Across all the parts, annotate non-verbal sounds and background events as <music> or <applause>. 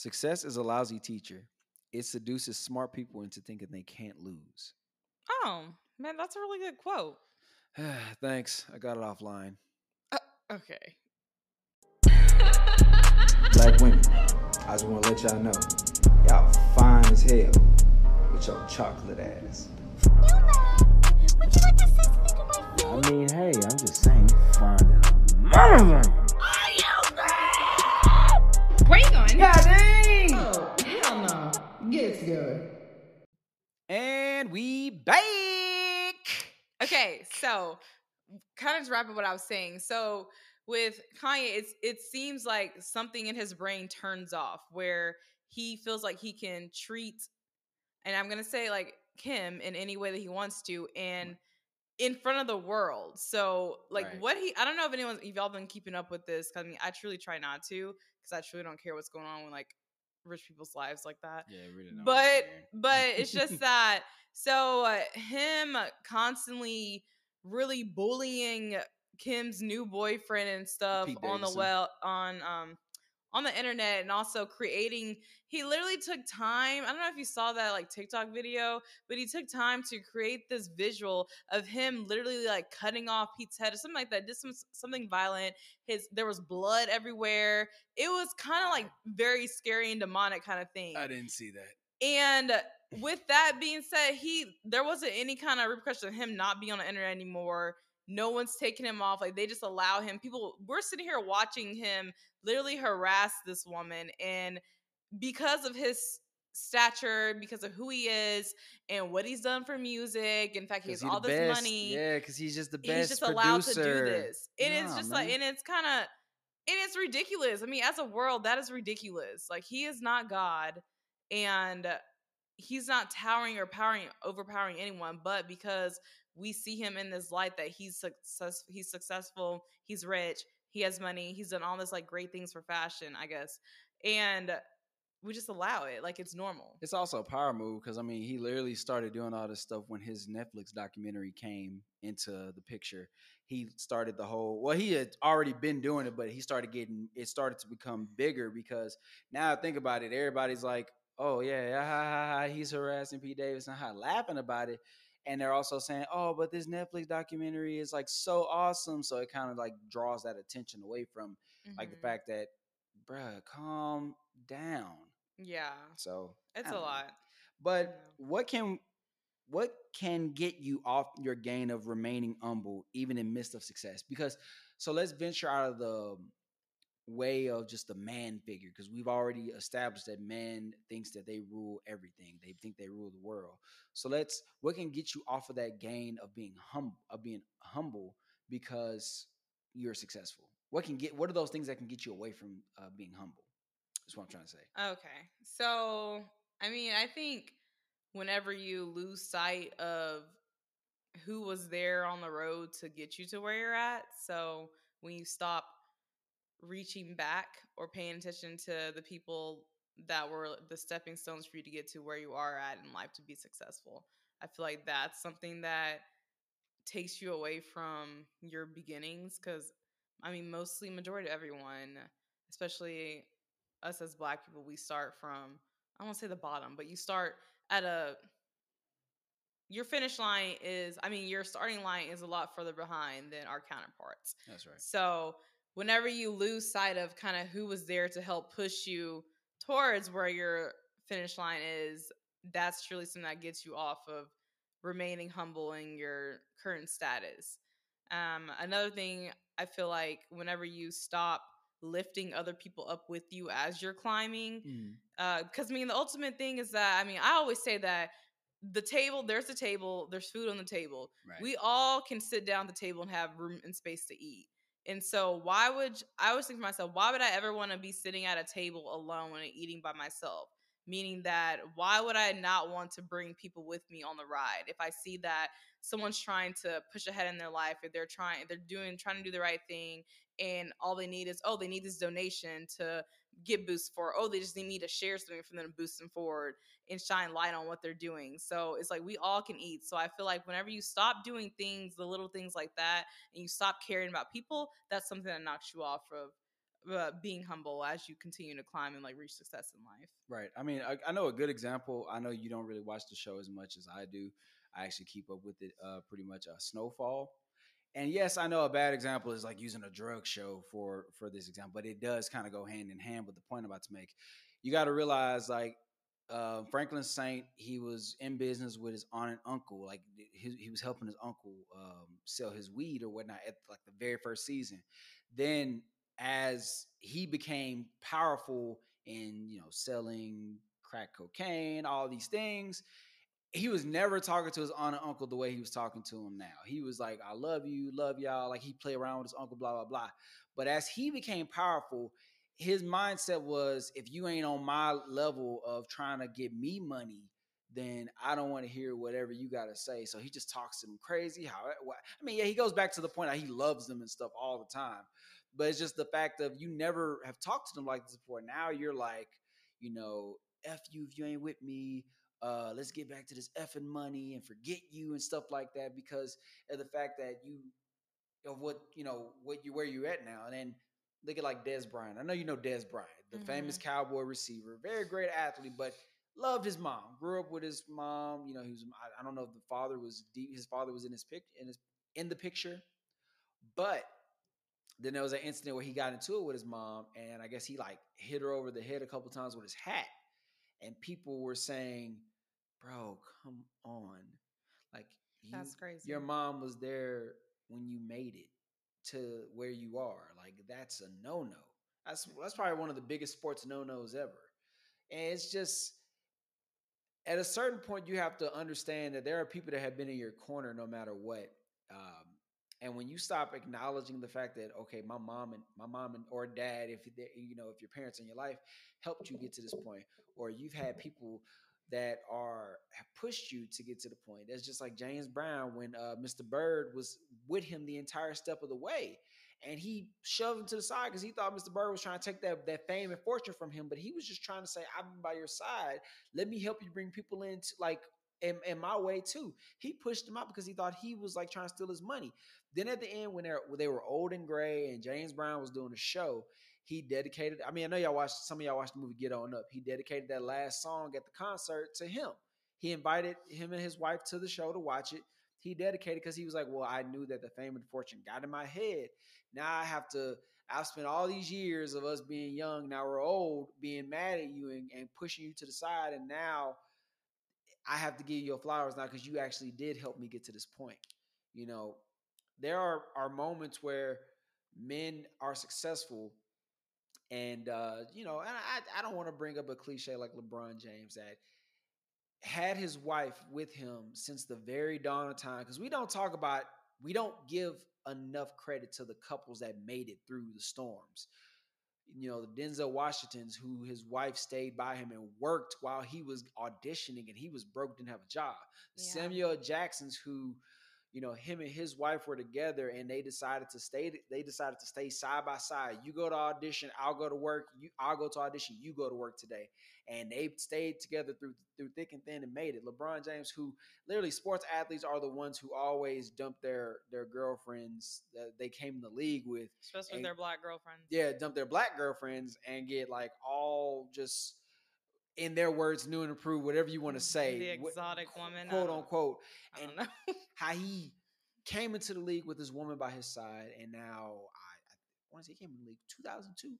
Success is a lousy teacher. It seduces smart people into thinking they can't lose. Oh, man, that's a really good quote. <sighs> Thanks. I got it offline. Uh, okay. Black women, I just want to let y'all know, y'all fine as hell with your chocolate ass. Would you like to say something to my face? I mean, hey, I'm just saying, you find it And we back. Okay, so kind of to wrap up what I was saying. So with Kanye, it's it seems like something in his brain turns off where he feels like he can treat, and I'm gonna say like Kim in any way that he wants to, and in front of the world. So like Right. what he, I don't know if anyone's if y'all been keeping up with this. 'cause I mean, I truly try not to because I truly don't care what's going on with like rich people's lives like that Yeah, really. don't but but it's just <laughs> that so uh, him constantly really bullying Kim's new boyfriend and stuff Pete on the well on um on the internet and also creating he literally took time i don't know if you saw that like tiktok video but he took time to create this visual of him literally like cutting off pete's head or something like that just some, something violent his there was blood everywhere it was kind of like very scary and demonic kind of thing I didn't see that. and with that being said, he there wasn't any kind of repercussion of him not being on the internet anymore. No one's taking him off. Like they just allow him. People we're sitting here watching him literally harass this woman, and because of his stature, because of who he is, and what he's done for music. In fact, he has he all this best. money. Yeah, because he's just the best. He's just allowed to do this. It is Nah, just like, and it's kind of, and it's ridiculous. I mean, as a world, that is ridiculous. Like he is not God, and he's not towering or powering, overpowering anyone. But because we see him in this light that he's success, he's successful, he's rich, he has money, he's done all this like great things for fashion, I guess, and we just allow it like it's normal. It's also a power move because I mean he literally started doing all this stuff when his Netflix documentary came into the picture. He started the whole well, he had already been doing it, but he started getting it started to become bigger because now think about it, everybody's like, oh yeah, ha, ha, ha, he's harassing Pete Davidson, ha, laughing about it. And they're also saying, oh, but this Netflix documentary is like so awesome. So it kind of like draws that attention away from like the Mhm. fact that, bruh, calm down. yeah, So it's a know. lot. But what can what can get you off your gain of remaining humble even in midst of success? Because so let's venture out of the way of just the man figure because we've already established that man thinks that they rule everything. They think they rule the world. So let's what can get you off of that gain of being humble of being humble because you're successful. What can get what are those things that can get you away from uh, being humble? That's what I'm trying to say. Okay. So, I mean, I think whenever you lose sight of who was there on the road to get you to where you're at, so when you stop reaching back or paying attention to the people that were the stepping stones for you to get to where you are at in life to be successful, I feel like that's something that takes you away from your beginnings because I mean, mostly majority of everyone, especially us as black people, we start from I won't say the bottom, but you start at a your finish line is I mean, your starting line is a lot further behind than our counterparts. That's right. So whenever you lose sight of kind of who was there to help push you towards where your finish line is, that's truly something that gets you off of remaining humble in your current status. Um, another thing I feel like whenever you stop lifting other people up with you as you're climbing, Mm. because I mean the ultimate thing is that I mean I always say that the table there's a table there's food on the table Right. we all can sit down at the table and have room and space to eat and so why would I always think to myself why would I ever want to be sitting at a table alone and eating by myself? Meaning that why would I not want to bring people with me on the ride? If I see that someone's trying to push ahead in their life if they're trying they're doing trying to do the right thing and all they need is oh they need this donation to get boosts for oh they just need me to share something for them to boost them forward and shine light on what they're doing so it's like we all can eat so i feel like whenever you stop doing things the little things like that and you stop caring about people that's something that knocks you off of uh, being humble as you continue to climb and like reach success in life. Right. I mean, I, I know a good example. I know you don't really watch the show as much as I do. I actually keep up with it uh, pretty much. Uh, Snowfall. And yes, I know a bad example is like using a drug show for for this example, but it does kind of go hand in hand with the point I'm about to make. You got to realize, like uh, Franklin Saint, he was in business with his aunt and uncle. Like he, he was helping his uncle um, sell his weed or whatnot at like the very first season. Then, as he became powerful in you know selling crack cocaine, all these things, he was never talking to his aunt and uncle the way he was talking to him now. He was like, I love you, love y'all. Like he played around with his uncle, blah, blah, blah. But as he became powerful, his mindset was if you ain't on my level of trying to get me money, then I don't want to hear whatever you got to say. So he just talks to them crazy. How eh, I mean, yeah, he goes back to the point that he loves them and stuff all the time. But it's just the fact of you never have talked to them like this before. Now you're like, you know, F you if you ain't with me uh, let's get back to this effing money and forget you and stuff like that because of the fact that you of what you know what you where you're at now. And then look at like Dez Bryant. I know you know Dez Bryant, the mm-hmm. famous cowboy receiver, very great athlete, but loved his mom. Grew up with his mom. You know, he was. I, I don't know if the father was deep. His father was in his pic in his in the picture, but then there was an incident where he got into it with his mom, and I guess he like hit her over the head a couple times with his hat, and people were saying bro, come on. Like you, that's crazy. Your mom was there when you made it to where you are. Like that's a no no. That's that's probably one of the biggest sports no nos ever. And it's just at a certain point you have to understand that there are people that have been in your corner no matter what. Um, and when you stop acknowledging the fact that okay, my mom and my mom and or dad, if you know if your parents in your life helped you get to this point, or you've had people that are have pushed you to get to the point. That's just like James Brown when uh, Mr. Byrd was with him the entire step of the way, and he shoved him to the side because he thought Mr. Byrd was trying to take that that fame and fortune from him, but he was just trying to say, "I've been by your side. Let me help you bring people in, to, like." In, in my way too, he pushed him out because he thought he was like trying to steal his money. Then at the end, when they were old and gray, and James Brown was doing a show, he dedicated. I mean, I know y'all watched some of y'all watched the movie Get On Up. He dedicated that last song at the concert to him. He invited him and his wife to the show to watch it. He dedicated because he was like, "Well, I knew that the fame and fortune got in my head. Now I have to. I've spent all these years of us being young. Now we're old, being mad at you and, and pushing you to the side, and now." I have to give you your flowers now because you actually did help me get to this point. You know, there are, are moments where men are successful and uh, you know, and I, I don't want to bring up a cliche like LeBron James that had his wife with him since the very dawn of time. Because we don't talk about, we don't give enough credit to the couples that made it through the storms. You know, the Denzel Washingtons, who his wife stayed by him and worked while he was auditioning and he was broke, didn't have a job. Yeah. Samuel Jacksons, who you know him and his wife were together and they decided to stay they decided to stay side by side. You go to audition i'll go to work. You i'll go to audition you go to work today. And they stayed together through through thick and thin and made it. Lebron james who literally sports athletes are the ones who always dump their their girlfriends that they came in the league with especially and, their black girlfriends. Yeah dump their black girlfriends and get like all just in their words, new and improved, whatever you want to mm, say. The exotic woman, quote unquote. and <laughs> how he came into the league with this woman by his side, and now I, I want to say he came in the league 2002,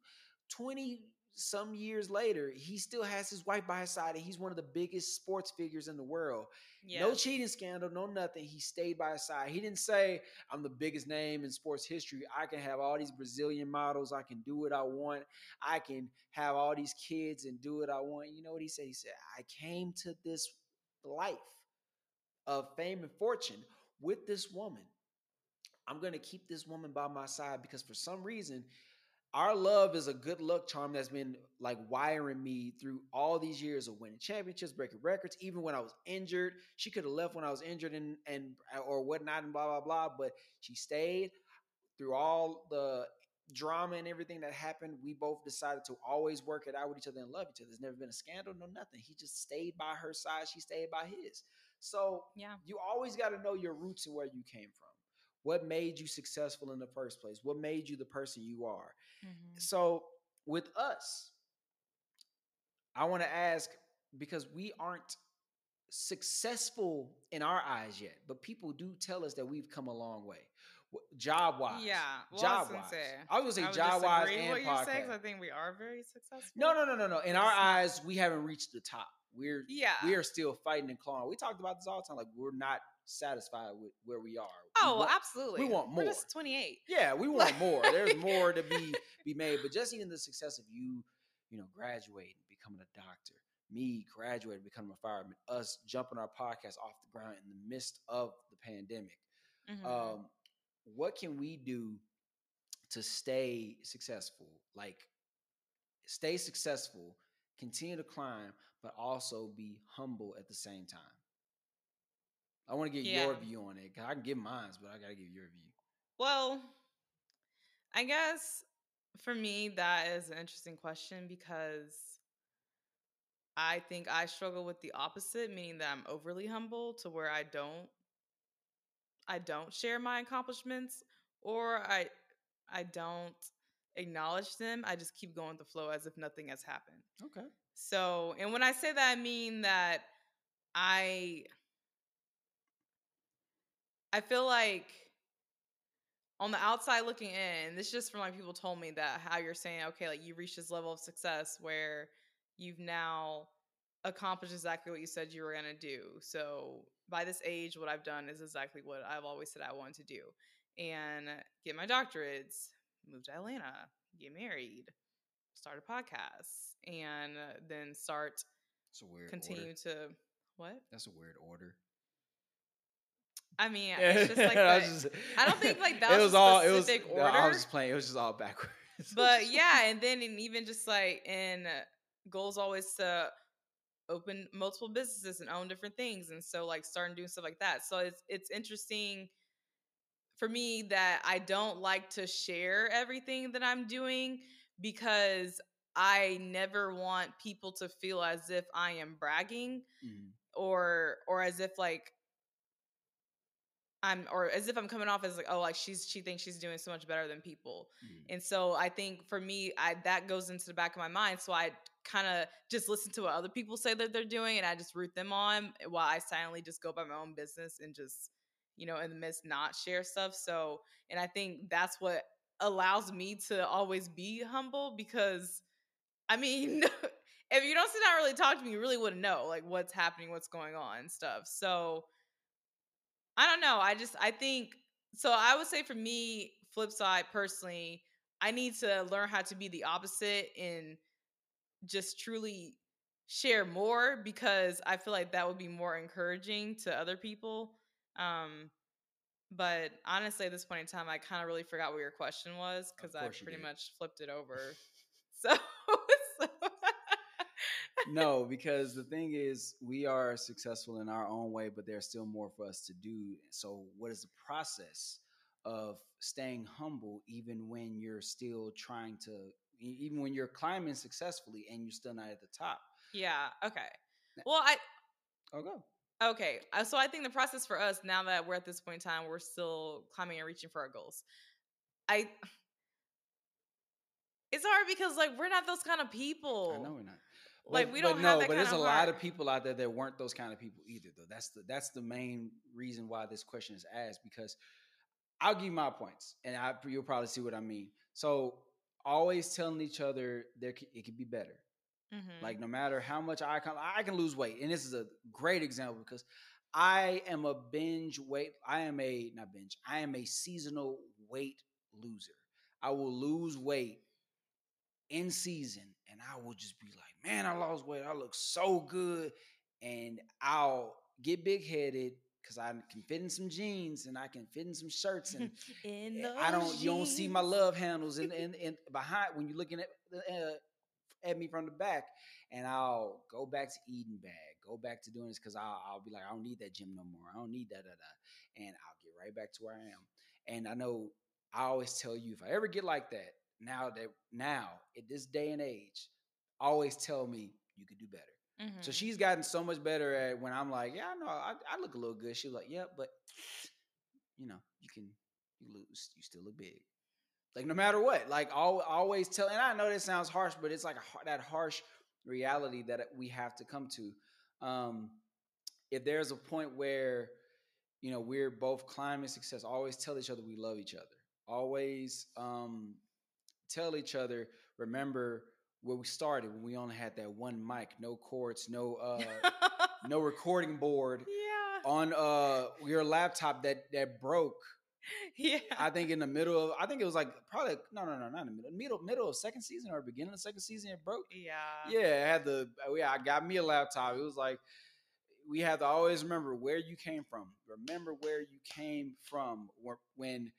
20 some years later, he still has his wife by his side, and he's one of the biggest sports figures in the world. Yeah. No cheating scandal, no nothing. He stayed by his side. He didn't say, I'm the biggest name in sports history. I can have all these Brazilian models. I can do what I want. I can have all these kids and do what I want. You know what he said? He said, I came to this life of fame and fortune with this woman. I'm going to keep this woman by my side because for some reason, our love is a good luck charm that's been like wiring me through all these years of winning championships, breaking records. Even when I was injured, she could have left when I was injured and and or whatnot and blah blah blah. But she stayed through all the drama and everything that happened. We both decided to always work it out with each other and love each other. There's never been a scandal, no nothing. He just stayed by her side. She stayed by his. So yeah, you always got to know your roots and where you came from. What made you successful in the first place? What made you the person you are? Mhm. So with us, I want to ask because we aren't successful in our eyes yet, but people do tell us that we've come a long way. Job wise. Yeah, well, job I was gonna wise. I was gonna say job wise and what you're saying, 'cause podcast. I think we are very successful. No, no, no, no, no. In our eyes, we haven't reached the top. We're Yeah. we are still fighting and clawing. We talked about this all the time. Like we're not satisfied with where we are. We Oh, want- absolutely. want We're more. just 28. Yeah, we want more. <laughs> There's more to be be made. But just even the success of you, you know, graduating, becoming a doctor, me graduating, becoming a fireman, us jumping our podcast off the ground in the midst of the pandemic. Mhm. Um, what can we do to stay successful? Like stay successful, continue to climb, but also be humble at the same time. I want to get your view on it. I can give mine, but I gotta give your view. Well, I guess for me, that is an interesting question because I think I struggle with the opposite, meaning that I'm overly humble to where I don't I don't share my accomplishments or I I don't acknowledge them. I just keep going with the flow as if nothing has happened. Okay. So, and when I say that, I mean that I I feel like on the outside looking in, this is just from like people told me that how you're saying, okay, like you reached this level of success where you've now accomplished exactly what you said you were gonna do. So by this age, what I've done is exactly what I've always said I wanted to do. And get my doctorates, move to Atlanta, get married, start a podcast, and then start It's a weird continue order. to what? That's a weird order. I mean, it's just like <laughs> I, just- <laughs> I don't think, like, that it was was all. It was. specific no, I order. was just playing. It was just all backwards. but <laughs> yeah, and then and even just like and uh, goals always to open multiple businesses and own different things, and so like starting doing stuff like that. So it's it's interesting for me that I don't like to share everything that I'm doing because I never want people to feel as if I am bragging Mhm. or or as if like I'm or as if I'm coming off as like oh like she's she thinks she's doing so much better than people. Mhm. And so I think for me I that goes into the back of my mind so I kind of just listen to what other people say that they're doing and I just root them on while I silently just go by my own business and just you know in the midst not share stuff. So and I think that's what allows me to always be humble because I mean <laughs> if you don't sit down and really talk to me you really wouldn't know like what's happening, what's going on and stuff. So I don't know. I just I think so I would say for me, flip side personally, I need to learn how to be the opposite and just truly share more because I feel like that would be more encouraging to other people. Um but honestly at this point in time I kind of really forgot what your question was because I pretty much flipped it over. <laughs> So, <laughs> so no, because the thing is, we are successful in our own way, but there's still more for us to do. So, what is the process of staying humble, even when you're still trying to, even when you're climbing successfully and you're still not at the top? yeah, okay. Well, I Oh, go. Okay, uh, so I think the process for us now that we're at this point in time, we're still climbing and reaching for our goals. I <sighs> it's hard because like we're not those kind of people. I know we're not. Like, But- we but don't have that but there's a lot of people out there that weren't those kind of people either. Though that's the that's the main reason why this question is asked. Because I'll give you my points, and I, you'll probably see what I mean. So always telling each other there it could be better. Mhm. Like no matter how much I can, I can lose weight, and this is a great example because I am a binge weight. I am a not binge. I am a seasonal weight loser. I will lose weight in season, and I will just be like, "Man, I lost weight. I look so good," and I'll get big headed because I can fit in some jeans and I can fit in some shirts and <laughs> Eh, I don't. those You don't see my love handles and and, and behind when you're looking at uh, at me from the back, and I'll go back to eating bad. Go back to doing this because I'll, I'll be like, I don't need that gym no more. I don't need that, da, da. and I'll get right back to where I am. And I know I always tell you if I ever get like that, now that now at this day and age, always tell me you could do better. So Mhm. she's gotten so much better at when I'm like, yeah, I know I, I look a little good. She's like, yeah, but you know, you can you lose. You still look big. Like no matter what, like al- always tell. And I know this sounds harsh, but it's like a, that harsh reality that we have to come to. Um, if there's a point where you know we're both climbing success, always tell each other we love each other. Always um, tell each other. Remember where we started when we only had that one mic, no cords, no uh, <laughs> no recording board yeah. on uh your laptop that that broke. Yeah. I think in the middle of I think it was like probably no no no not in the middle middle middle of second season or beginning of second season it broke. yeah. Yeah, I had the oh, yeah I got me a laptop. It was like we have to always remember where you came from. Remember where you came from when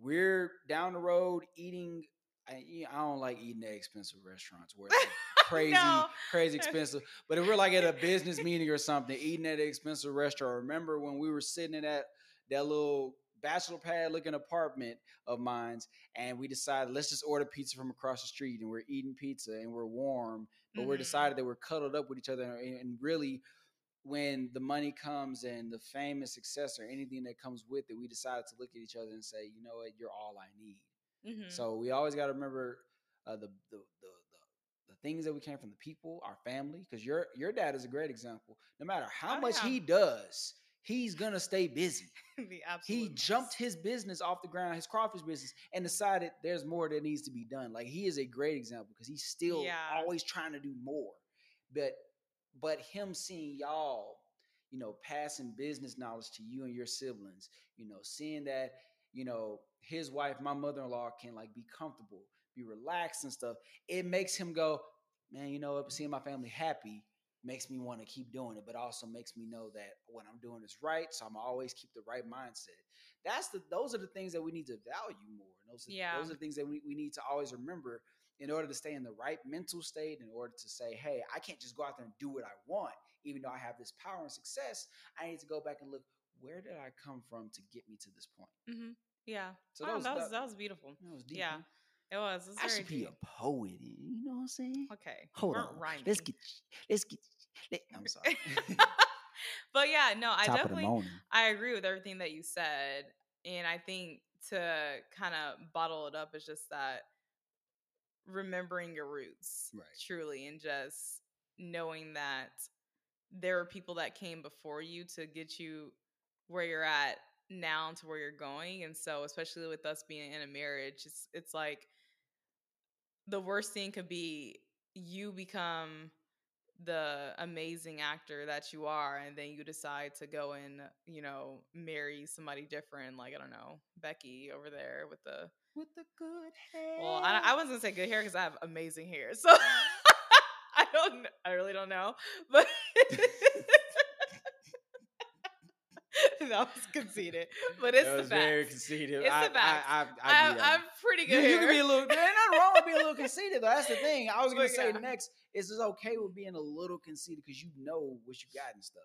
we're down the road eating. I, you know, I don't like eating at expensive restaurants where it's <laughs> crazy, No. crazy <laughs> expensive. But if we're like at a business meeting or something, eating at an expensive restaurant. Remember when we were sitting in that that little bachelor pad looking apartment of mine's, and we decided let's just order pizza from across the street, and we're eating pizza and we're warm, but we're Mhm. decided that we're cuddled up with each other, and, and really. When the money comes and the fame and success or anything that comes with it, we decided to look at each other and say, "You know what? You're all I need." Mhm. So we always got to remember uh, the, the the the the things that we came from, the people, our family. Because your your dad is a great example. No matter how Oh, much yeah. he does, he's gonna stay busy. <laughs> He jumped his business off the ground, his crawfish business, and decided there's more that needs to be done. Like he is a great example because he's still Yeah. always trying to do more. But but him seeing y'all, you know, passing business knowledge to you and your siblings, you know, seeing that, you know, his wife, my mother-in-law, can like be comfortable, be relaxed and stuff. It makes him go, man, you know, seeing my family happy makes me want to keep doing it, but also makes me know that what I'm doing is right. So I'm always keep the right mindset. That's the those are the things that we need to value more. And those are, Yeah. those are the things that we, we need to always remember in order to stay in the right mental state, in order to say, hey, I can't just go out there and do what I want, even though I have this power and success. I need to go back and look, where did I come from to get me to this point? Mhm. Yeah. So Wow, that was- that was that- was beautiful. That was deep. Yeah. huh? It was. It was I should be a poet. You know what I'm saying? Okay. Hold weren't on. rhyming. Let's get. <laughs> Let's get. Let, I'm sorry. <laughs> <laughs> but yeah, no, I Top definitely. I agree with everything that you said. And I think to kind of bottle it up is just that remembering your roots Right. truly and just knowing that there are people that came before you to get you where you're at now to where you're going. And so especially with us being in a marriage, it's it's like the worst thing could be you become the amazing actor that you are and then you decide to go and uh, you know marry somebody different like i don't know becky over there with the With the good hair. well i, I wasn't gonna say good hair because i have amazing hair so <laughs> <laughs> i don't i really don't know but <laughs> <laughs> that was conceited but it's That the was very conceited. It's I, the facts. I, I, I, i'm pretty good you hair. can be a little. There ain't nothing wrong with being a little conceited, though. That's the thing. I was <laughs> gonna But say yeah. next is it's okay with being a little conceited because you know what you got and stuff.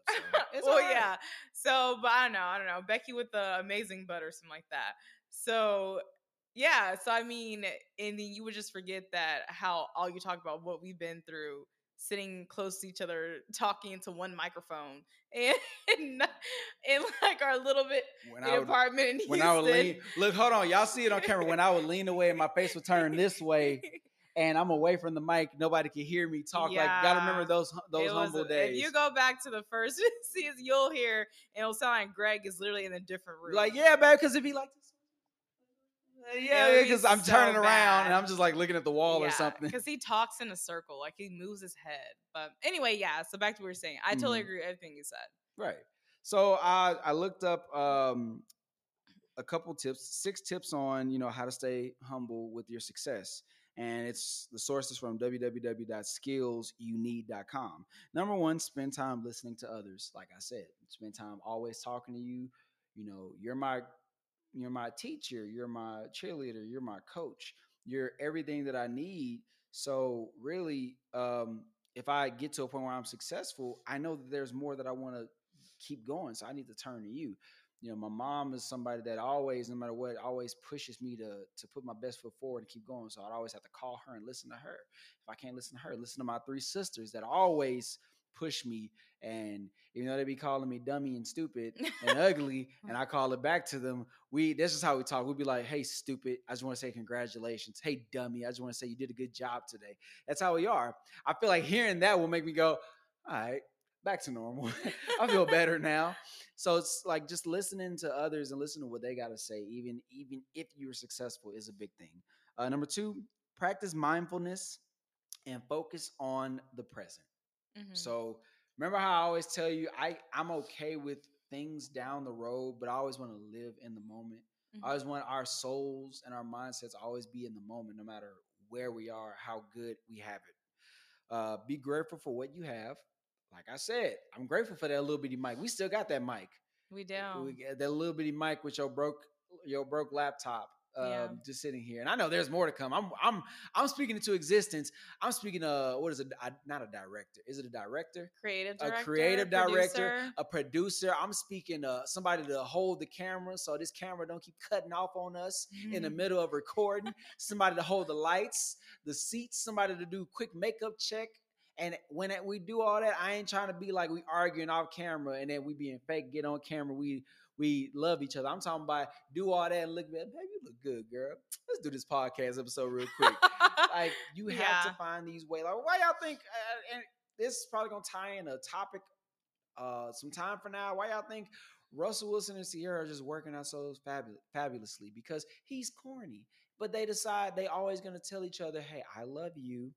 So <laughs> well, right. yeah. So, but I don't know. I don't know. Becky with the amazing butt or something like that. So, yeah. So, I mean, and then you would just forget that how all you talk about what we've been through, sitting close to each other, talking into one microphone, <laughs> and in like our little bit When I would, apartment in when I would Houston. lean, look, hold on, y'all see it on camera. When I would lean away and my face would turn this way, <laughs> and I'm away from the mic, nobody could hear me talk. Like, gotta remember those those was humble days. If you go back to the first <laughs> season, you'll hear and it'll sound like Greg is literally in a different room. like, yeah, babe, because it'd be like, <laughs> yeah, because I'm so turning around and. I'm just like looking at the wall or something. Because he talks in a circle, like he moves his head. But anyway, yeah. So back to what we were saying. I totally Mhm. agree with everything you said. Right. So I I looked up um a couple tips, six tips on you know how to stay humble with your success, and it's the source is from www.skillsyouneed.com. Number one, spend time listening to others. Like I said, spend time always talking to you. You know, you're my you're my teacher, you're my cheerleader, you're my coach, you're everything that I need. So really, um, if I get to a point where I'm successful, I know that there's more that I want to keep going. So I need to turn to you. You know, my mom is somebody that always, no matter what, always pushes me to to put my best foot forward and keep going. So I'd always have to call her and listen to her. If I can't listen to her, listen to my three sisters that always push me. And even though they be calling me dummy and stupid <laughs> and ugly, and I call it back to them, we this is how we talk. We'd be like, "Hey, stupid! I just want to say congratulations. Hey, dummy! I just want to say you did a good job today." That's how we are. I feel like hearing that will make me go, "All right, back to normal. <laughs> I feel better now." So it's like just listening to others and listening to what they got to say, even even if you're successful, is a big thing. Uh, number two, practice mindfulness and focus on the present. Mhm. So remember how I always tell you I I'm okay with things down the road, but I always want to live in the moment. Mhm. I always want our souls and our mindsets always be in the moment, no matter where we are, how good we have it. Uh, be grateful for what you have. Like I said, I'm grateful for that little bitty mic. We still got that mic. we do. We got that little bitty mic with your broke your broke laptop. Um, Yeah. just sitting here, and I know there's more to come. I'm I'm I'm speaking into existence. I'm speaking. Uh, what is it? Not a director. Is it a director? creative director. a director, creative director, producer. a producer. I'm speaking uh somebody to hold the camera so this camera don't keep cutting off on us in the Mhm. middle of recording. somebody to hold the lights, the seats, somebody to do quick makeup check. And when we do all that, I ain't trying to be like we arguing off camera and then we being fake, get on camera, we we love each other. I'm talking about do all that and look, babe, you look good, girl. <tsk> Let's do this podcast episode real quick <laughs> like you have Yeah. to find these ways. Like, why y'all think? Uh, and this is probably gonna tie in a topic uh some time from now. Why y'all think Russell Wilson and Ciara are just working out so fabulous, fabulously? Because he's corny, but they decide they always gonna tell each other, "Hey, I love you.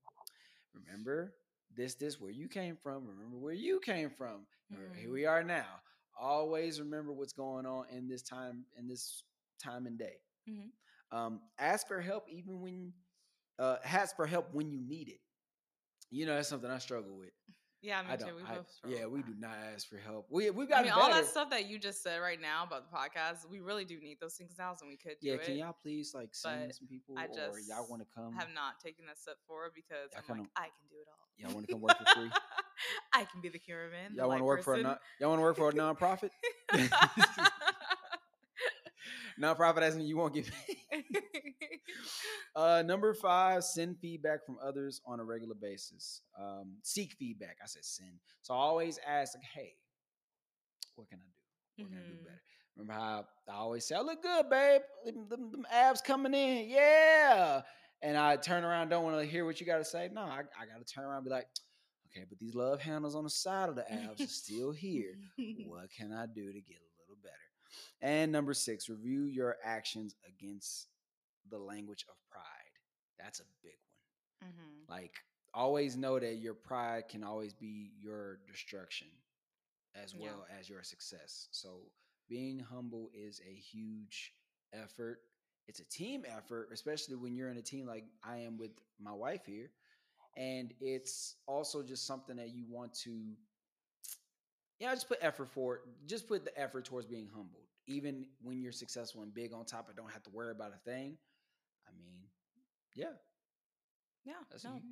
Remember this, this where you came from. Remember where you came from. Or Here we are now. Always remember what's going on in this time, in this time and day. Mhm. Um, ask for help even when uh ask for help when you need it. You know, that's something I struggle with. Yeah, me I too. We I- both struggle yeah, we do not ask for help. We we've I got mean, better. all that stuff that you just said right now about the podcast, we really do need those things now, and we could do it. Yeah, it. can y'all please like send but some people, I or just y'all want to come? have not taken that step forward because Y'all I'm like, I can do it all. Y'all want to come work for free? <laughs> <laughs> I can be the cameraman. y'all want to work for a non, y'all want to work for a nonprofit? <laughs> <laughs> nonprofit as in you won't get paid. Uh, number five, send feedback from others on a regular basis. Um, seek feedback. I said send. So I always ask, like, hey, what can I do? What can I do Mhm. better? Remember how I always say, I look good, babe. Them, them- them abs coming in. Yeah. And I turn around, don't want to hear what you got to say. No, I, I got to turn around and be like, okay, but these love handles on the side of the abs are still here. <laughs> What can I do to get a little better? And number six, review your actions against the language of pride. That's a big one. Mhm. Like, always know that your pride can always be your destruction as Yeah. well as your success. So, being humble is a huge effort. It's a team effort, especially when you're in a team like I am with my wife here. And it's also just something that you want to, yeah, just put effort for it. Just put the effort towards being humbled. Even when you're successful and big on top, and don't have to worry about a thing. I mean, yeah, Yeah, that's no, huge.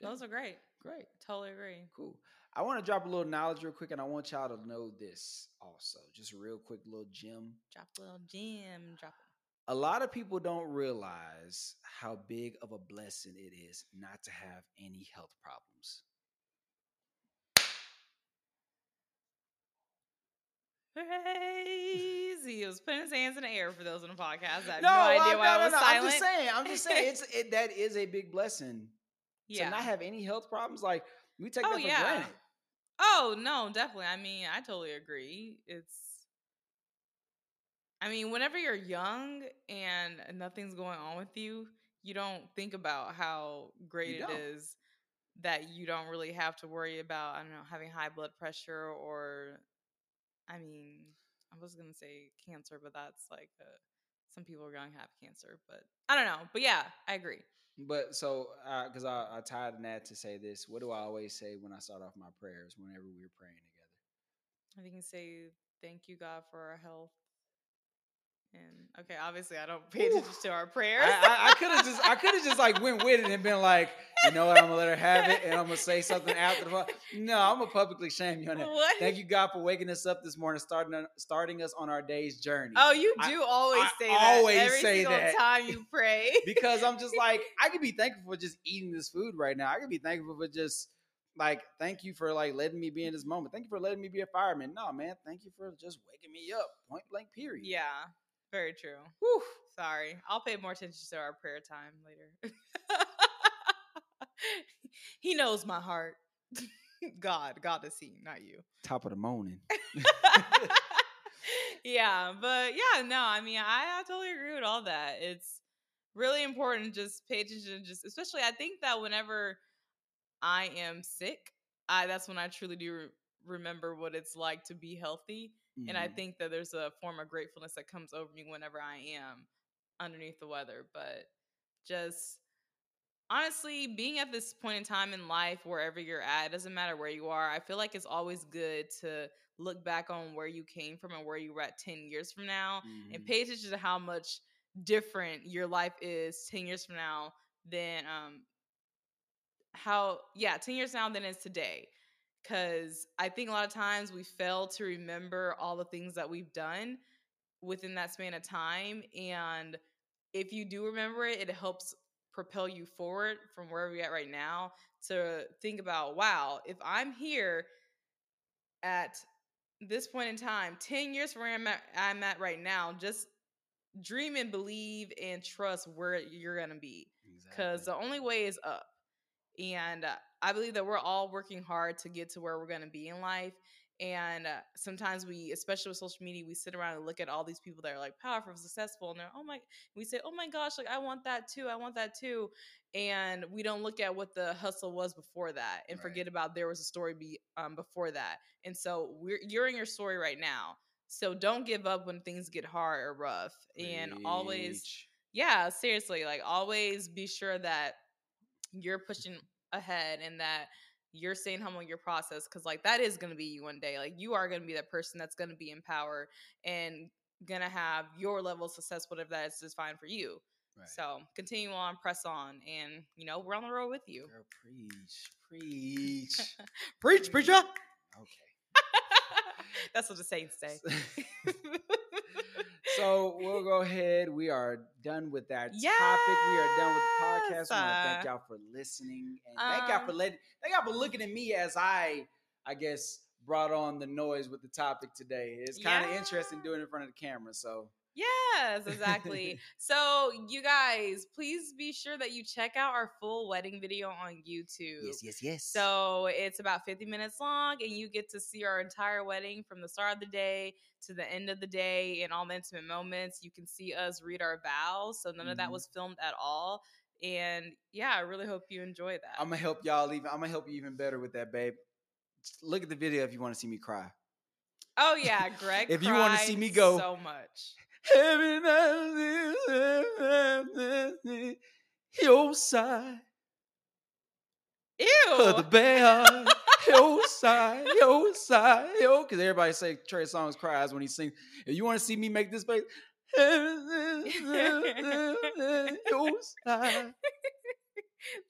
yeah, those are great. great. Totally agree. Cool. I want to drop a little knowledge real quick, and I want y'all to know this also. Just a real quick little gem. Drop a little gem. Drop it. A lot of people don't realize how big of a blessing it is not to have any health problems. Praise. He was putting his hands in the air for those in the podcast. I have no, idea I- why I was silent. I'm just saying. I'm just saying. It's <laughs> it, that is a big blessing yeah. to not have any health problems. Like we take Oh, that for yeah. granted. Oh no, definitely. I mean, I totally agree. It's I mean, whenever you're young and nothing's going on with you, you don't think about how great it is that you don't really have to worry about, I don't know, having high blood pressure or I mean, I was going to say cancer, but that's like uh some people are going to have cancer, but I don't know. But yeah, I agree. But so, because I, I tied in that to say this, what do I always say when I start off my prayers whenever we're praying together? I think you say thank you God for our health. And okay, obviously I don't pay attention to our prayers. I, I, I could have just I could have just like went with it and been like, you know what, I'm gonna let her have it and I'm gonna say something after the No, I'm gonna publicly shame you on that. What? Thank you God for waking us up this morning, starting starting us on our day's journey. Oh, you I- do always I say that. always every say single that. time you <laughs> pray. because I'm just like <laughs> I could be thankful for just eating this food right now. I could be thankful for just like thank you for like letting me be in this moment. Thank you for letting me be a fireman. No, man, thank you for just waking me up. Point blank. Period. Yeah, very true. Whew. Sorry, I'll pay more attention to our prayer time later. <laughs> he knows my heart. <laughs> God, God is he, not you. Top of the morning. <laughs> yeah, but yeah, no, I mean, I, I totally agree with all that. It's really important to just pay attention, just especially I think that whenever I am sick, I that's when I truly do remember what it's like to be healthy. And I Mhm. think that there's a form of gratefulness that comes over me whenever I am underneath the weather. But just honestly, being at this point in time in life, wherever you're at, it doesn't matter where you are. I feel like it's always good to look back on where you came from and where you were at 10 years from now and Mhm. pay attention to how much different your life is 10 years from now than um how yeah 10 years now than it is today because i think a lot of times we fail to remember all the things that we've done within that span of time and if you do remember it it helps propel you forward from where we're at right now to think about wow if i'm here at this point in time 10 years from where i'm at, I'm at right now just dream and believe and trust where you're going to be because Exactly. the only way is up. And uh, I believe that we're all working hard to get to where we're going to be in life. And uh, sometimes we, especially with social media, we sit around and look at all these people that are like powerful, successful, and they're oh my, we say oh my gosh, like I want that too, I want that too, and we don't look at what the hustle was before that, and Right. forget about there was a story be um, before that. And so we're you're in your story right now. So don't give up when things get hard or rough, and always yeah seriously like always be sure that you're pushing ahead and that you're staying humble in your process because like that is going to be you one day like you are going to be that person that's going to be in power and going to have your level of success whatever that is defined for you. Right. so continue on press on and you know we're on the road with you. Girl, preach, preach, <laughs> preach preacher! Okay. <laughs> that's what the saints say <laughs> so we'll go ahead. We are done with that topic. We are done with the podcast. Yes, We want to thank y'all for listening and thank y'all for um, letting thank y'all for looking at me as I I guess brought on the noise with the topic today. It's kind of interesting doing it in front of the camera. So Yes, exactly. <laughs> so, you guys, please be sure that you check out our full wedding video on YouTube. yes, yes. Yes. So, it's about 50 minutes long, and you get to see our entire wedding from the start of the day to the end of the day and all the intimate moments. You can see us read our vows. So, none of that Mhm. was filmed at all. And yeah, I really hope you enjoy that. I'm gonna help y'all even. I'm gonna help you even better with that, babe. Just look at the video if you want to see me cry. oh, yeah, Greg. <laughs> If you wanna see me go- so much. Every now and then, your side Ew. of the bear, your side, your side, yo. Because everybody say Trey Songz cries when he sings. If you want to see me make this face, your <laughs> side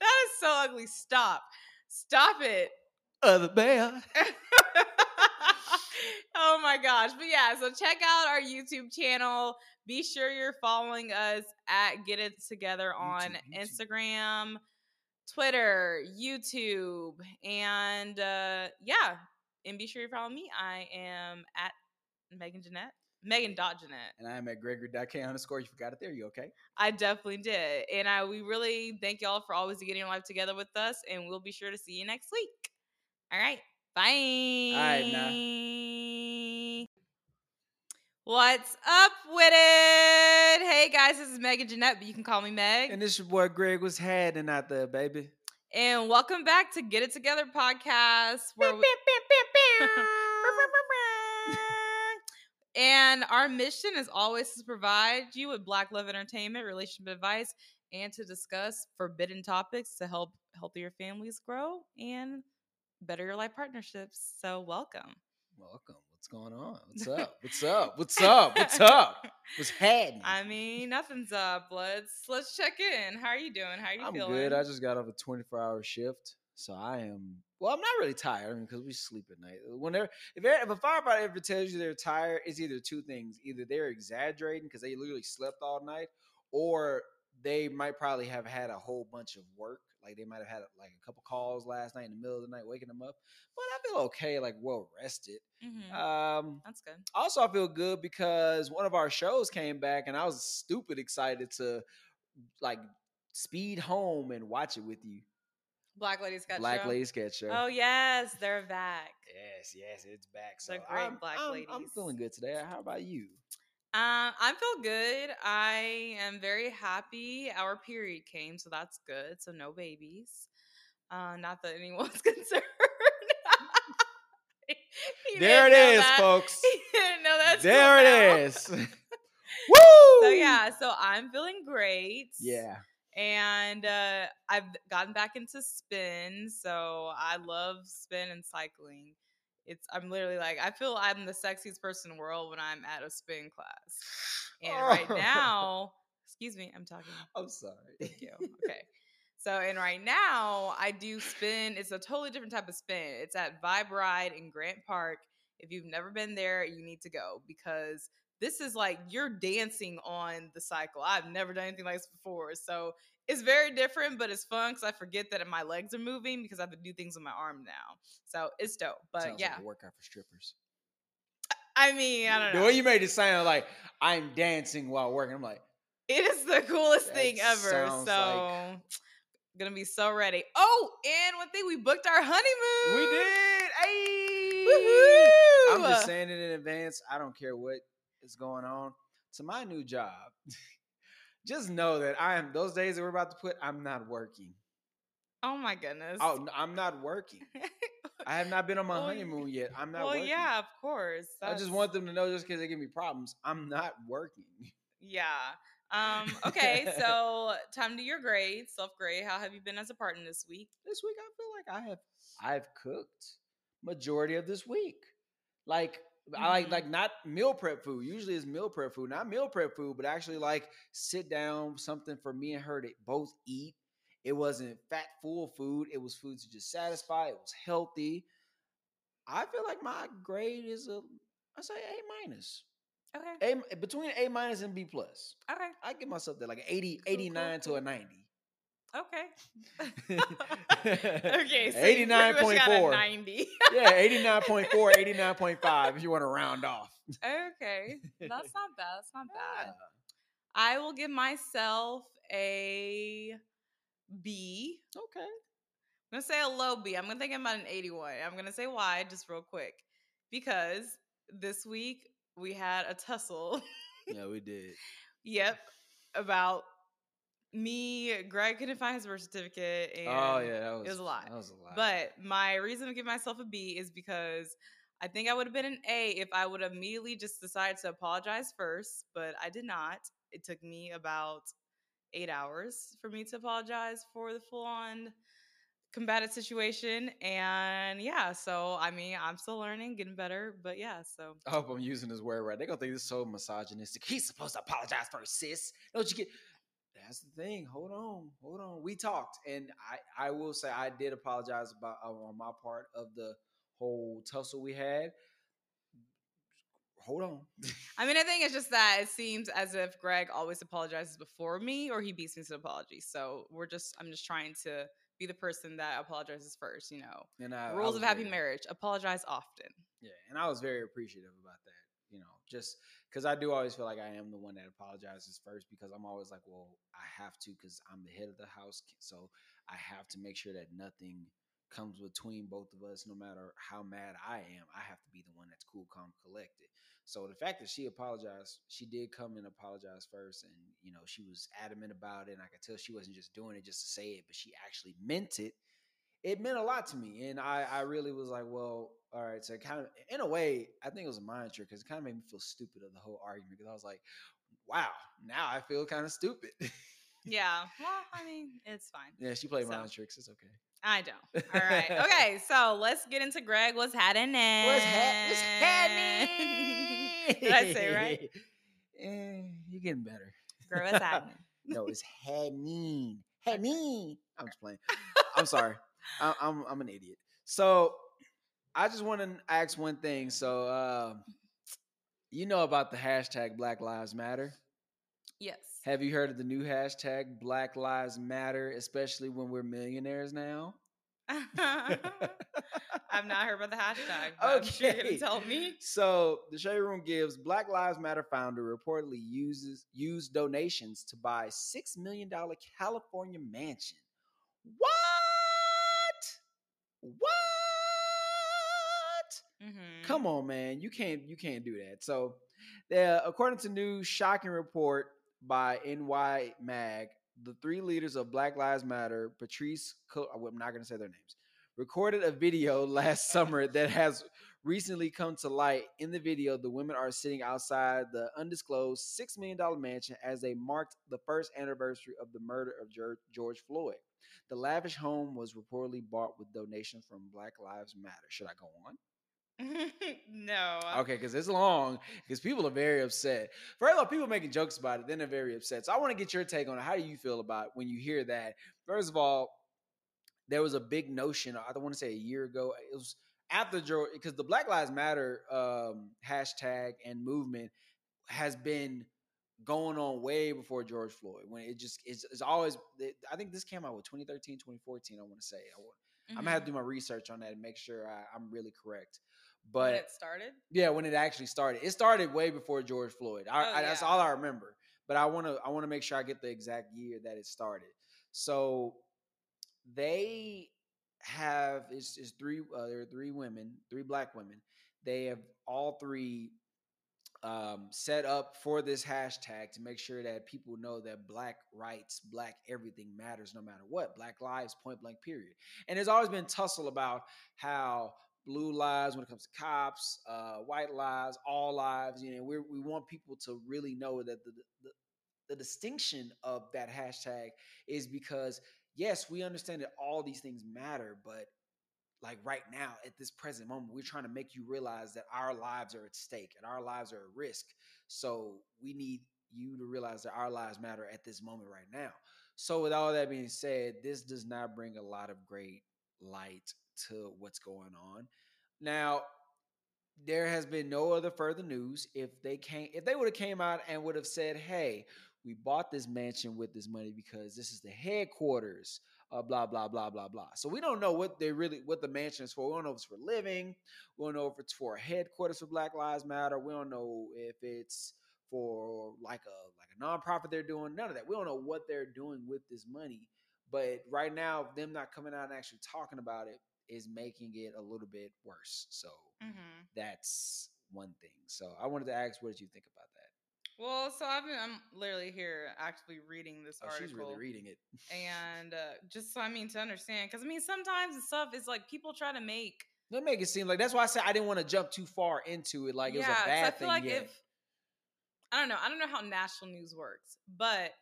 that is so ugly. Stop. Stop it. of the bear. <laughs> oh my gosh. But yeah, so check out our YouTube channel. Be sure you're following us at Get It Together on YouTube, YouTube. Instagram, Twitter, YouTube, and uh yeah. And be sure you follow me. I am at Megan Jeanette. Megan dot Jeanette. And I am at Gregory.k underscore. You forgot it there. You okay? I definitely did. And I we really thank y'all for always getting your life together with us. And we'll be sure to see you next week. All right. Bye. right, nah. What's up with it? Hey guys, this is Megan Jeanette, but you can call me Meg. And this your boy Greg was hiding out there, baby. And welcome back to Get It Together podcast. Where we- <laughs> and our mission is always to provide you with Black Love Entertainment, relationship advice, and to discuss forbidden topics to help healthier families grow and better your life partnerships. So, welcome. Welcome. What's going on? What's up? What's up? <laughs> What's up? What's up? What's happening? I mean, nothing's up. Let's let's check in. How are you doing? How are you I'm feeling? good. I just got off a 24 hour shift, so I am. Well, I'm not really tired. I mean, because we sleep at night. Uh, Whenever if, if a firefighter ever tells you they're tired, it's either two things: either they're exaggerating because they literally slept all night, or they might probably have had a whole bunch of work. Like they might have had like a couple calls last night in the middle of the night, waking them up. But I feel okay, like well rested. Mhm. Um, That's good. also, I feel good because one of our shows came back, and I was stupid excited to like speed home and watch it with you. Black Lady Sketch Black Show. Lady Sketch Show. Oh yes, they're back. Yes, yes, it's back. So The great I'm, black I'm, I'm feeling good today. How about you? Um, I feel good. I am very happy. Our period came, so that's good. So no babies. Uh, not that anyone's <laughs> concerned. There it is, that. <laughs> folks. He didn't know that. There it is. <laughs> Woo! So yeah, so I'm feeling great. Yeah. and uh, I've gotten back into spin, so I love spin and cycling. It's I'm literally like I feel I'm the sexiest person in the world when I'm at a spin class. And right Oh. now, excuse me, I'm talking. I'm sorry. Thank you. <laughs> Okay. So and right now I do spin. It's a totally different type of spin. It's at Vibe Ride in Grant Park. If you've never been there, you need to go because this is like you're dancing on the cycle. I've never done anything like this before. So it's very different, but it's fun because I forget that my legs are moving because I have to do things with my arm now. So it's dope. But Sounds yeah, like a workout for strippers. I mean, I don't know. The way you made it sound like I'm dancing while working. I'm like, It is the coolest thing ever. So like- gonna be so ready. Oh, and one thing we booked our honeymoon. we did. Hey. Woohoo! I'm just saying it in advance. I don't care what is going on. To my new job, <laughs> just know that I am those days that we're about to put. I'm not working. Oh my goodness. Oh, I'm not working. <laughs> I have not been on my Well, honeymoon yet. I'm not well, working. yeah, of course. I just want them to know just because they give me problems, I'm not working. Yeah. Um. <laughs> Okay. so time to your grade, self grade. How have you been as a partner this week? This week I feel like I have I've cooked majority of this week. Like I like Mhm. like not meal prep food. Usually it's meal prep food, not meal prep food, but actually like sit down something for me and her to both eat. It wasn't fat full food. It was food to just satisfy. It was healthy. I feel like my grade is a I say A minus. Okay. A between A minus and B plus. Okay. I give myself that like an 80, Cool, cool, 89 to a 90. Okay. <laughs> okay. So you pretty much got a 89.4. Ninety. yeah, 89.4, 89.5 if you want to round off. okay. That's not bad. That's not <laughs> bad. I will give myself a B. Okay. I'm gonna say a low B. I'm gonna think I'm about an 81. I'm gonna say why, just real quick, because this week we had a tussle. Yeah, we did. <laughs> yep, about me. Greg couldn't find his birth certificate, oh, and oh yeah, that was, was a lot. That was a lot. But my reason to give myself a B is because I think I would have been an A if I would have immediately just decided to apologize first, but I did not. It took me about eight hours for me to apologize for the full on combative situation. And yeah, so I mean, I'm still learning, getting better, but yeah, so I hope I'm using this word right. They're gonna think this is so misogynistic. He's supposed to apologize first, sis. Don't you get that's the thing. Hold on, hold on. We talked, and I I will say I did apologize about uh, on my part of the whole tussle we had. Hold on. I mean, I think it's just that it seems as if Greg always apologizes before me or he beats me to apology. So we're just, I'm just trying to be the person that apologizes first, you know. And I, I Rules was of happy very- marriage apologize often. Yeah, and I was very appreciative about that. You know, just because I do always feel like I am the one that apologizes first because I'm always like, well, I have to because I'm the head of the house, so I have to make sure that nothing comes between both of us. No matter how mad I am, I have to be the one that's cool, calm, collected. So the fact that she apologized, she did come and apologize first, and you know she was adamant about it, and I could tell she wasn't just doing it just to say it, but she actually meant it it meant a lot to me. And I, I really was like, well, all right. So it kind of, in a way, I think it was a mind trick because it kind of made me feel stupid of the whole argument because I was like, wow, now I feel kind of stupid. Yeah. <laughs> Well, I mean, it's fine. yeah, she played So. mind tricks. It's okay. I don't. All right. <laughs> Okay. So let's get into Greg. What's happening? What's, ha- what's happening? Did I say it right? <laughs> Eh, you're getting better. Greg, what's happening? No, it's happening. Happening. I'm just playing. I'm sorry. I, I'm I'm an idiot. So I just want to ask one thing. So um, you know about the hashtag Black Lives Matter. Yes. Have you heard of the new hashtag Black Lives Matter, especially when we're millionaires now? <laughs> I've not heard about the hashtag. I'm sure you're Okay. gonna tell me. So the Shade Room gives Black Lives Matter founder reportedly uses used donations to buy six million dollar California mansion. What? What? Mhm. Come on, man. You can't you can't do that. So, uh, according to new shocking report by NY Mag, the three leaders of Black Lives Matter, Patrisse, Co- I'm not going to say their names, recorded a video <laughs> last summer that has recently come to light. In the video, the women are sitting outside the undisclosed six million dollar mansion as they marked the first anniversary of the murder of George Floyd. The lavish home was reportedly bought with donations from Black Lives Matter. Should I go on? <laughs> no. Okay, because it's long. Because people are very upset. First of all, people making jokes about it, then they're very upset. So I want to get your take on it. How do you feel about it when you hear that? First of all, there was a big notion. I don't want to say a year ago. It was after George, because the Black Lives Matter um, hashtag and movement has been going on way before George Floyd. When it just it's, it's always. I think this came out with 2013, 2014. I want to say. I want, I'm gonna have to do my research on that and make sure I, I'm really correct. Mm-hmm. When But it started. yeah, when it actually started, it started way before George Floyd. I, Oh, I- that's all I remember. But I want to I want to make sure I get the exact year that it started. So they have is is three uh, there are three women, three black women. They have all three um, set up for this hashtag to make sure that people know that black rights, black everything matters no matter what. Black lives, point blank, period. And there's always been tussle about how blue lives when it comes to cops, uh, white lives, all lives. You know, we we want people to really know that the, the the distinction of that hashtag is because yes, we understand that all these things matter, but like right now at this present moment we're trying to make you realize that our lives are at stake and our lives are at risk so we need you to realize that our lives matter at this moment right now so with all that being said this does not bring a lot of great light to what's going on now there has been no other further news if they came if they would have came out and would have said hey we bought this mansion with this money because this is the headquarters uh, blah blah blah blah blah. So we don't know what they really what the mansion is for. We don't know if it's for living. We don't know if it's for headquarters for Black Lives Matter. We don't know if it's for like a like a nonprofit they're doing. None of that. We don't know what they're doing with this money. But right now, them not coming out and actually talking about it is making it a little bit worse. So Mm-hmm. that's one thing. So I wanted to ask, what did you think about that? Well, so I've been, I'm literally here actually reading this Oh, article. she's really reading it. <laughs> and uh, just so I mean to understand, because I mean sometimes the stuff is like people try to make They make it seem like that's why I said I didn't want to jump too far into it. Like it was a bad I thing. feel like yet. if I don't know, I don't know how national news works, but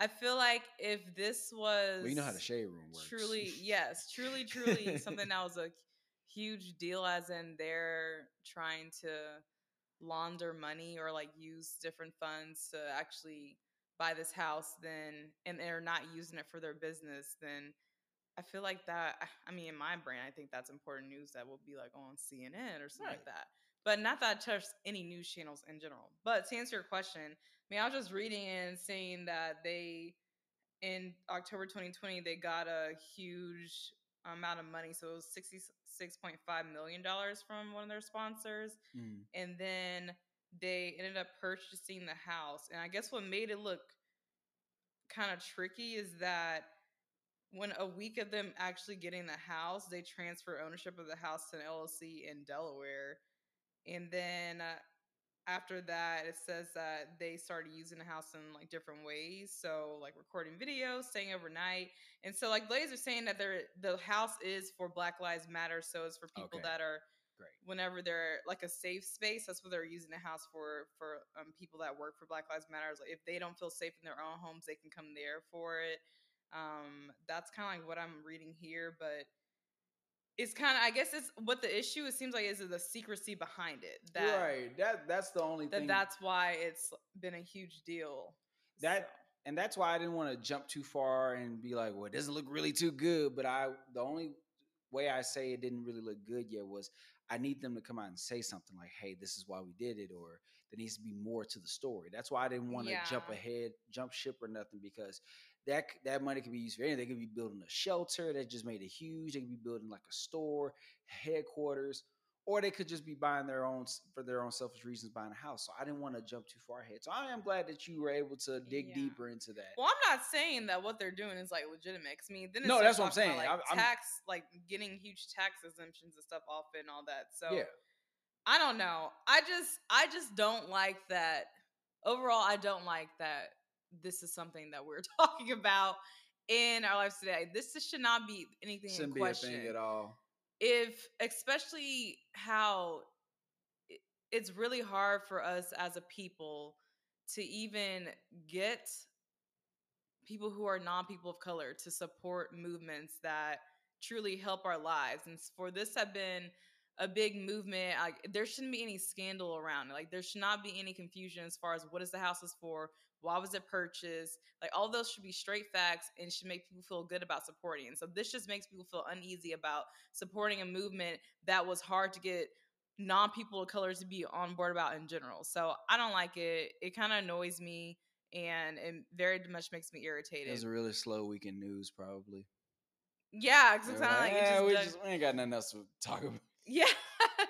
I feel like if this was well, you know how the shade room works. truly, <laughs> yes, truly, truly something that was a <laughs> huge deal, as in they're trying to launder money or like use different funds to actually buy this house, then and they're not using it for their business, then I feel like that. I mean, in my brain, I think that's important news that will be like on CNN or something Right. like that. But not that I trust any news channels in general. But to answer your question, I mean, I was just reading and seeing that they in October 2020 they got a huge amount of money, so it was 66.5 million dollars from one of their sponsors Mm. and then they ended up purchasing the house. And I guess what made it look kind of tricky is that when a week of them actually getting the house, they transfer ownership of the house to an LLC in Delaware. And then uh, after that, it says that they started using the house in like different ways. So like recording videos, staying overnight. And so like Blaze are saying that they're the house is for Black Lives Matter. So it's for people Okay. that are Great. whenever they're like a safe space that's what they're using the house for for um, people that work for black lives matter like if they don't feel safe in their own homes they can come there for it um that's kind of like what i'm reading here but it's kind of i guess it's what the issue it seems like is the secrecy behind it that right. That that's the only that thing. that's why it's been a huge deal That- and that's why I didn't want to jump too far and be like, well, it doesn't look really too good. But I, the only way I say it didn't really look good yet was I need them to come out and say something like, "Hey, this is why we did it," or there needs to be more to the story. That's why I didn't want to jump ahead, jump ship or nothing because that that money could be used for anything. They could be building a shelter that just made it huge. They could be building like a store, headquarters, or they could just be buying their own for their own selfish reasons, buying a house. So I didn't want to jump too far ahead. So I am glad that you were able to dig Yeah. deeper into that. Well, I'm not saying that what they're doing is like legitimate. 'cause, I mean, then No, that's what I'm talking about, saying. Like, I'm- tax, like getting huge tax exemptions and stuff off it and all that. So yeah, I don't know. I just, I just don't like that. Overall, I don't like that. This is something that we're <laughs> talking about in our lives today. This should not be anything shouldn't in be a question thing at all. if especially how it's really hard for us as a people to even get people who are non people of color to support movements that truly help our lives and for this have been a big movement like there shouldn't be any scandal around it like there should not be any confusion as far as what is the house is for why was it purchased like all those should be straight facts and should make people feel good about supporting and so this just makes people feel uneasy about supporting a movement that was hard to get non people of color to be on board about in general. So I don't like it. It kind of annoys me and it very much makes me irritated. It was a really slow week in news, probably. yeah, because it's kind of like, it "Eh, just we, just, we ain't got nothing else to talk about. Yes. <laughs>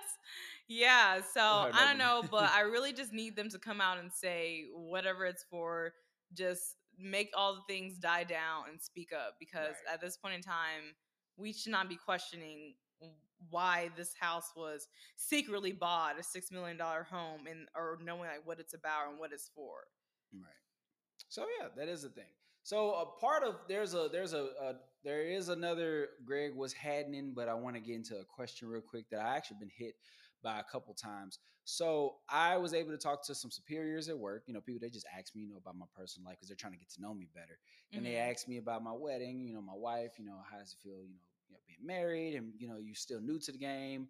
Yeah. So I don't know, but <laughs> I really just need them to come out and say whatever it's for, just make all the things die down and speak up because Right. at this point in time, we should not be questioning why this house was secretly bought a six million dollar home and or knowing like what it's about and what it's for. Right. So yeah, that is the thing. So a part of there's a there's a, a there is another Greg was hadning, but I want to get into a question real quick that I actually been hit by a couple times. So I was able to talk to some superiors at work. You know, people they just ask me, you know, about my personal life because they're trying to get to know me better. And they Mhm. asked me about my wedding. You know, my wife. You know, how does it feel? You know, you know, being married, and you know, you're still new to the game.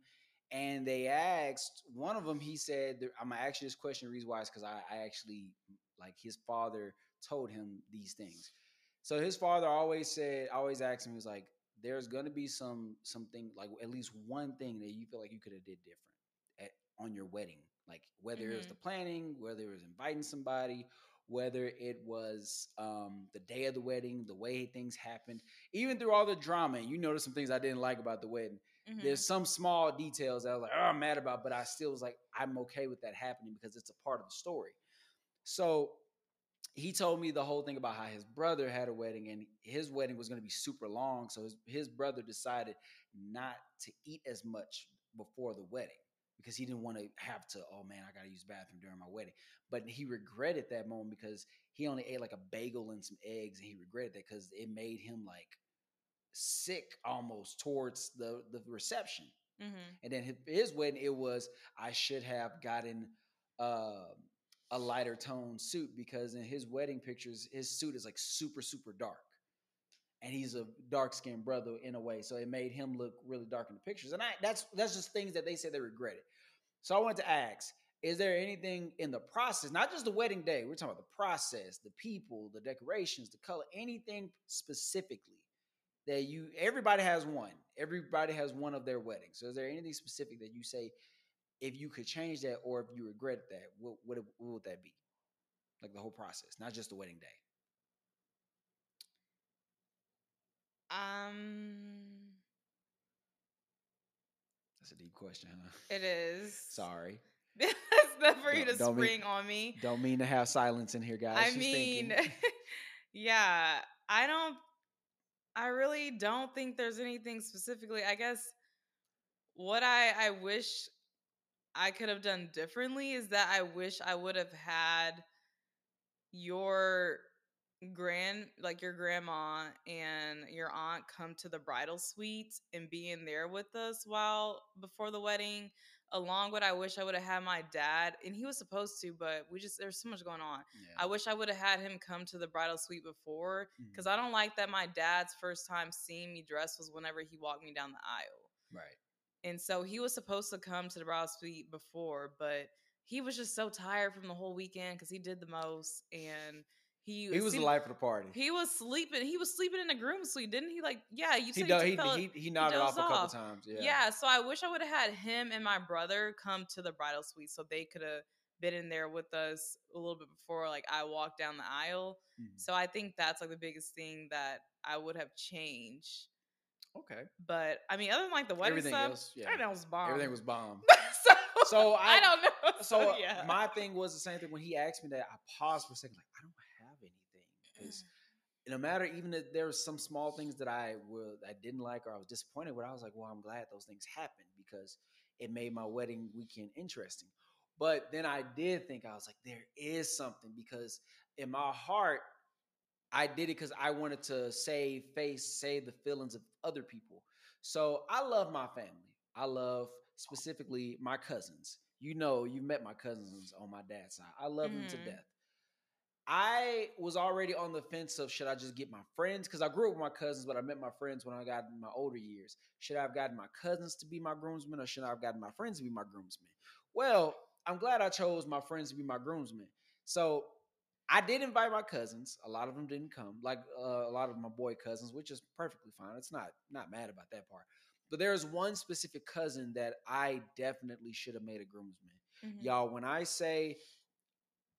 And they asked one of them. He said, "I'm gonna ask you this question. The reason why is because I, I actually like his father told him these things. So his father always said, always asked him, he was like, "There's gonna be some something like at least one thing that you feel like you could have did different at, on your wedding, like whether it was Mhm. the planning, whether it was inviting somebody." Whether it was um, the day of the wedding, the way things happened, even through all the drama, you noticed some things I didn't like about the wedding Mhm. there's some small details that I was like, oh, I'm mad about, but I still was like, I'm okay with that happening because it's a part of the story. So he told me the whole thing about how his brother had a wedding and his wedding was going to be super long. So his, his brother decided not to eat as much before the wedding because he didn't want to have to, oh man, I got to use the bathroom during my wedding. But he regretted that moment because he only ate like a bagel and some eggs and he regretted that because it made him like sick almost towards the the reception. Mhm. And then his, his wedding, it was I should have gotten uh, a lighter tone suit because in his wedding pictures, his suit is like super super dark, and he's a dark skinned brother in a way, so it made him look really dark in the pictures. And I that's that's just things that they said they regretted. So I wanted to ask. Is there anything in the process, not just the wedding day, we're talking about the process, the people, the decorations, the color, anything specifically that you everybody has one everybody has one of their weddings so is there anything specific that you say if you could change that or if you regret that what, what, what would that be like the whole process not just the wedding day Um, that's a deep question huh it <laughs> is. sorry <laughs> it's not for you Don't- to don't mean- spring on me. don't mean to have silence in here guys I Just mean, <laughs> yeah, I don't. I really don't think there's anything specifically. I guess what I I wish I could have done differently is that I wish I would have had your grand like your grandma and your aunt come to the bridal suite and be in there with us while before the wedding along with i wish i would have had my dad and he was supposed to but we just there's so much going on yeah. I wish I would have had him come to the bridal suite before because mm-hmm. I don't like that my dad's first time seeing me dressed was whenever he walked me down the aisle. right And so he was supposed to come to the bridal suite before, but he was just so tired from the whole weekend because he did the most and he He was the life of the party. He was sleeping. He was sleeping in the groom suite, didn't he? Like, yeah, you He said do- he, he, fell- he, he nodded off a couple off. times. Yeah. yeah. so I wish I would have had him and my brother come to the bridal suite so they could have been in there with us a little bit before like I walked down the aisle. Mhm. So I think that's like the biggest thing that I would have changed. Okay. But I mean, other than like the wedding Everything stuff, else, yeah. everything was bomb. Everything was bomb. <laughs> so, So I, I- don't know. So <laughs> yeah. my thing was the same thing when he asked me that. I paused for a second, like I don't have anything anything. 'Cause mm. no matter even if there were some small things that I were I didn't like or I was disappointed with, I was like, well, I'm glad those things happened because it made my wedding weekend interesting. But then I did think I was like, there is something because in my heart, I did it because I wanted to save face, save the feelings of other people. So I love my family. I love specifically my cousins. You know, you met my cousins on my dad's side. I love them to Mhm. death. I was already on the fence of should I just get my friends because I grew up with my cousins, but I met my friends when I got in my older years. Should I have gotten my cousins to be my groomsmen, or should I have gotten my friends to be my groomsmen? Well, I'm glad I chose my friends to be my groomsmen. So I did invite my cousins. A lot of them didn't come, like uh, a lot of my boy cousins, which is perfectly fine. It's not not mad about that part. But there is one specific cousin that I definitely should have made a groomsman. Mhm. Y'all, when I say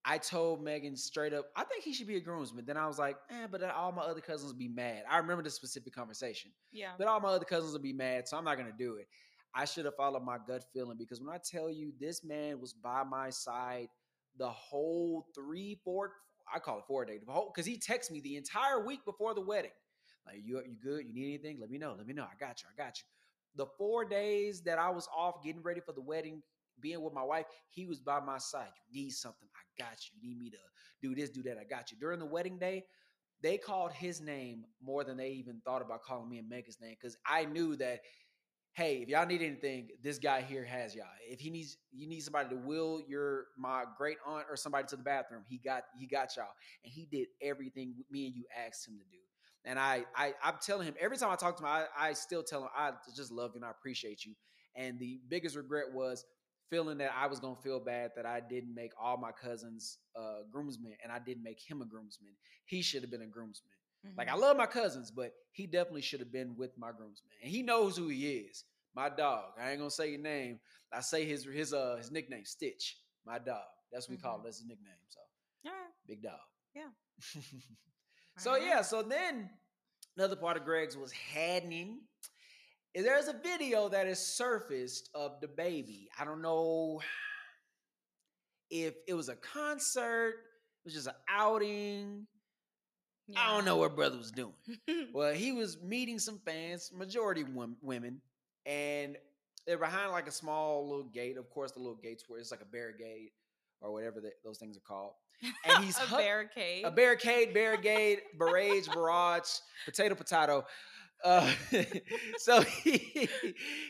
I told Megan straight up, I think he should be a groomsman. Then I was like, eh, but all my other cousins be mad. I remember this specific conversation, yeah. but all my other cousins will be mad, so I'm not gonna do it. I should have followed my gut feeling because when I tell you this man was by my side the whole three, four, I call it four day, whole because he texted me the entire week before the wedding. Like, you you good? You need anything? Let me know. Let me know. I got you. I got you. The four days that I was off getting ready for the wedding, being with my wife, he was by my side. You need something? I got you. You need me to do this, do that? I got you. During the wedding day, they called his name more than they even thought about calling me and Megan's name because I knew that. Hey, if y'all need anything, this guy here has y'all. If he needs, you need somebody to wheel your my great aunt or somebody to the bathroom. He got he got y'all, and he did everything me and you asked him to do. And I, I I'm telling him every time I talk to him, I, I still tell him I just love you and I appreciate you. And the biggest regret was feeling that I was gonna feel bad that I didn't make all my cousins uh, groomsmen and I didn't make him a groomsman. He should have been a groomsman. Like I love my cousins, but he definitely should have been with my groomsman. And he knows who he is. My dog. I ain't gonna say your name. I say his his uh his nickname, Stitch. My dog. That's what we call Mhm. it. That's his nickname. So Alright. big dog. Yeah. <laughs> so Alright. yeah, so then another part of Greg's was happening. is There's a video that is surfaced of DaBaby. I don't know if it was a concert, it was just an outing. I don't know what brother was doing. <laughs> Well, he was meeting some fans, majority women, and they're behind like a small little gate. Of course, the little gates where it's like a barricade or whatever that, those things are called. And he's a hu- barricade. A barricade, barricade, barrage, barrage, potato, potato. Uh, <laughs> so he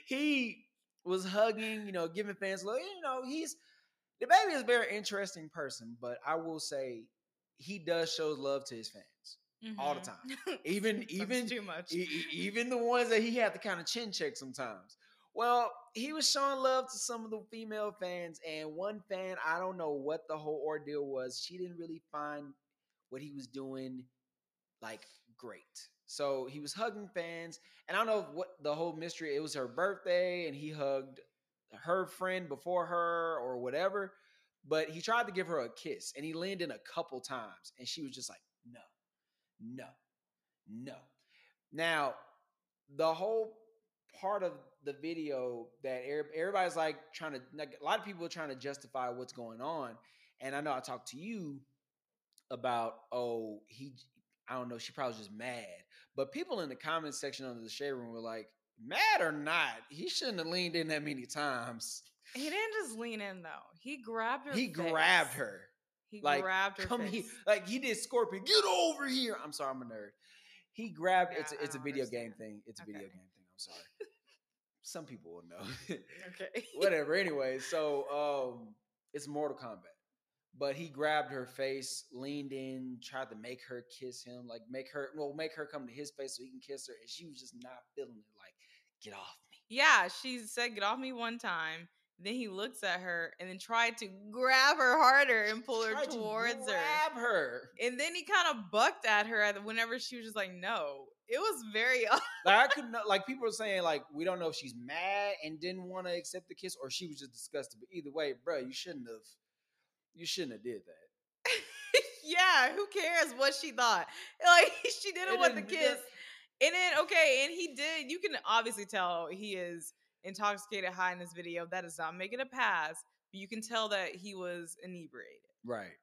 he was hugging, you know, giving fans, look, you know, he's DaBaby is a very interesting person, but I will say he does show love to his fans all the Mhm. time. <laughs> Even even too much. E- even the ones that he had to kind of chin check sometimes. Well, he was showing love to some of the female fans, and one fan, I don't know what the whole ordeal was. She didn't really find what he was doing like great. So he was hugging fans, and I don't know what the whole mystery. It was her birthday, and he hugged her friend before her, or whatever. But he tried to give her a kiss, and he leaned in a couple times, and she was just like, "No, no, no." Now, the whole part of the video that everybody's like trying to, like, a lot of people are trying to justify what's going on, and I know I talked to you about, oh, he, I don't know, she probably was just mad, but people in the comment section under the shade room were like, mad or not, he shouldn't have leaned in that many times. He didn't just lean in though. He grabbed her. He face. grabbed her. He like, grabbed her. Come face. here, like he did Scorpion. Get over here. I'm sorry, I'm a nerd. He grabbed. it's Yeah, it's a don't video game thing. It's a video game thing. I'm sorry. Some people will know. <laughs> Okay. <laughs> Whatever. Anyway, so um, it's Mortal Kombat. But he grabbed her face, leaned in, tried to make her kiss him, like make her, well, make her come to his face so he can kiss her, and she was just not feeling it. Like, get off me. Yeah, she said, "Get off me" one time. Then he looks at her and then tried to grab her harder and pull her Tried to towards her. grab her. And then he kind of bucked at her whenever she was just like, no. It was very odd. <laughs> Like I couldn't like people are saying like we don't know if she's mad and didn't want to accept the kiss or she was just disgusted. But either way, bro, you shouldn't have. You shouldn't have did that. <laughs> yeah, who cares what she thought? <laughs> Like she didn't It want the didn't- kiss. And then okay, and he did. You can obviously tell he is intoxicated high in this video. That does not make it a pass. But you can tell that he was inebriated. Right.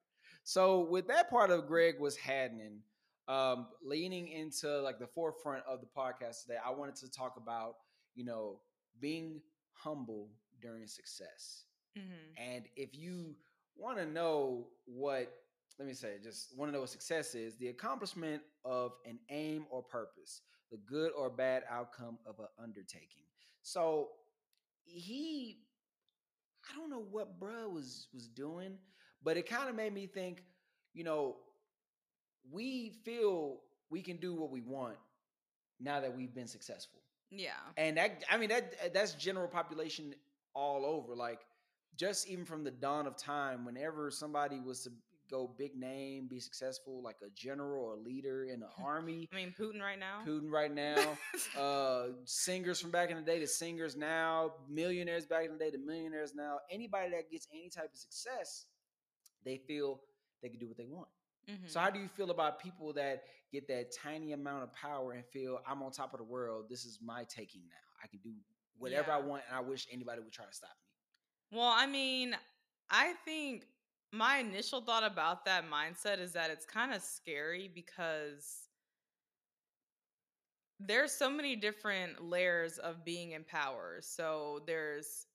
So with that part of Greg was happening, um, leaning into like the forefront of the podcast today, I wanted to talk about, you know, being humble during success. Mm-hmm. And if you want to know what, let me say, just want to know what success is, the accomplishment of an aim or purpose, the good or bad outcome of an undertaking. So he, I don't know what bruh was was doing, but it kind of made me think, you know, we feel we can do what we want now that we've been successful Yeah. and that i mean that that's general population all over like just even from the dawn of time whenever somebody was go big name be successful like a general or a leader in the <laughs> army I mean, Putin right now. putin right now <laughs> uh singers from back in the day to singers now millionaires back in the day to millionaires now anybody that gets any type of success they feel they can do what they want Mhm. so how do you feel about people that get that tiny amount of power and feel I'm on top of the world? This is my taking now. I can do whatever I want, and I wish anybody would try to stop me. Well, I mean, I think my initial thought about that mindset is that it's kind of scary because there's so many different layers of being in power. So there's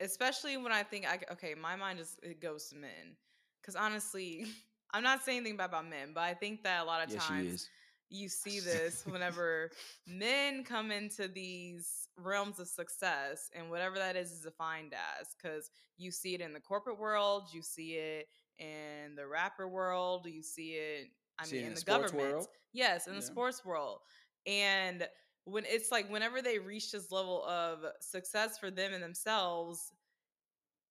especially when I think I okay, my mind just it goes to men. Cuz honestly, <laughs> I'm not saying anything bad about men, but I think that a lot of times you <laughs> see this whenever men come into these realms of success and whatever that is is defined as because you see it in the corporate world you see it in the rapper world you see it i See it mean in in the the government world? yes in the sports world. And when it's like whenever they reach this level of success for them and themselves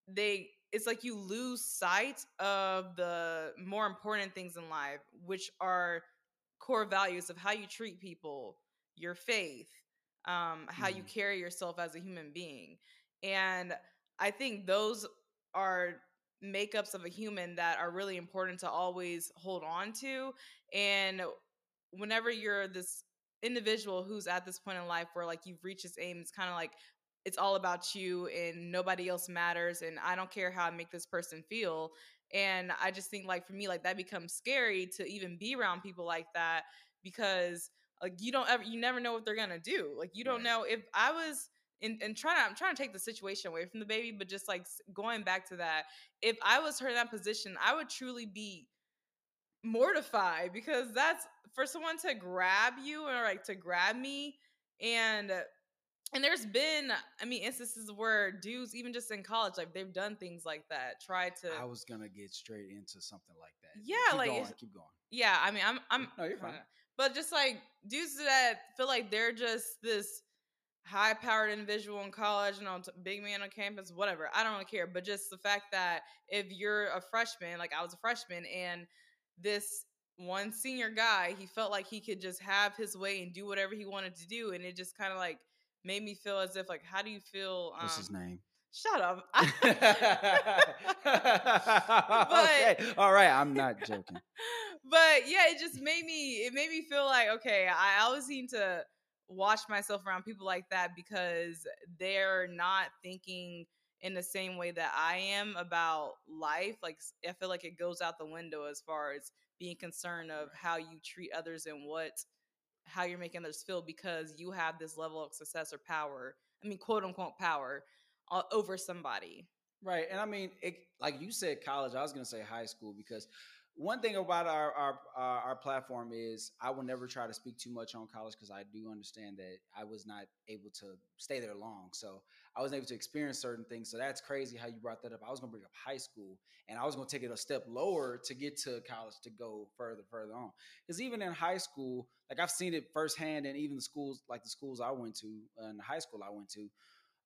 they it's like you lose sight of the more important things in life which are core values of how you treat people your faith um how you Mhm. carry yourself as a human being and i think those are makeups of a human that are really important to always hold on to and whenever you're this individual who's at this point in life where like you've reached this aim it's kind of like it's all about you and nobody else matters and i don't care how i make this person feel and i just think like for me like that becomes scary to even be around people like that because like you don't ever you never know what they're gonna do like you don't Right. know if i was and, and trying to i'm trying to take the situation away from DaBaby but just like going back to that if i was her in that position i would truly be mortified because that's for someone to grab you or like to grab me and and there's been i mean instances where dudes even just in college like they've done things like that tried to I was gonna get straight into something like that. Yeah, keep like, going, keep going. yeah i mean i'm i'm No, you're fine. but just like dudes that feel like they're just this high powered individual in college and on t- big man on campus whatever i don't really care but just the fact that if you're a freshman like i was a freshman and this one senior guy he felt like he could just have his way and do whatever he wanted to do and it just kind of like made me feel as if like how do you feel um, What's his name? shut up <laughs> okay, <laughs> all right. I'm <laughs> not joking. but yeah, it just made me it made me feel like okay, I always seem to watch myself around people like that because they're not thinking in the same way that I am about life. Like I feel like it goes out the window as far as being concerned of how you treat others and what how you're making others feel because you have this level of success or power. I mean, quote unquote power uh, over somebody. Right, and I mean, it, like you said, college. I was gonna say high school because one thing about our our our, our platform is I will never try to speak too much on college because I do understand that I was not able to stay there long, so I wasn't able to experience certain things. So that's crazy how you brought that up. I was gonna bring up high school, and I was gonna take it a step lower to get to college to go further further on. Because even in high school, like I've seen it firsthand, and even the schools like the schools I went to uh, and the high school I went to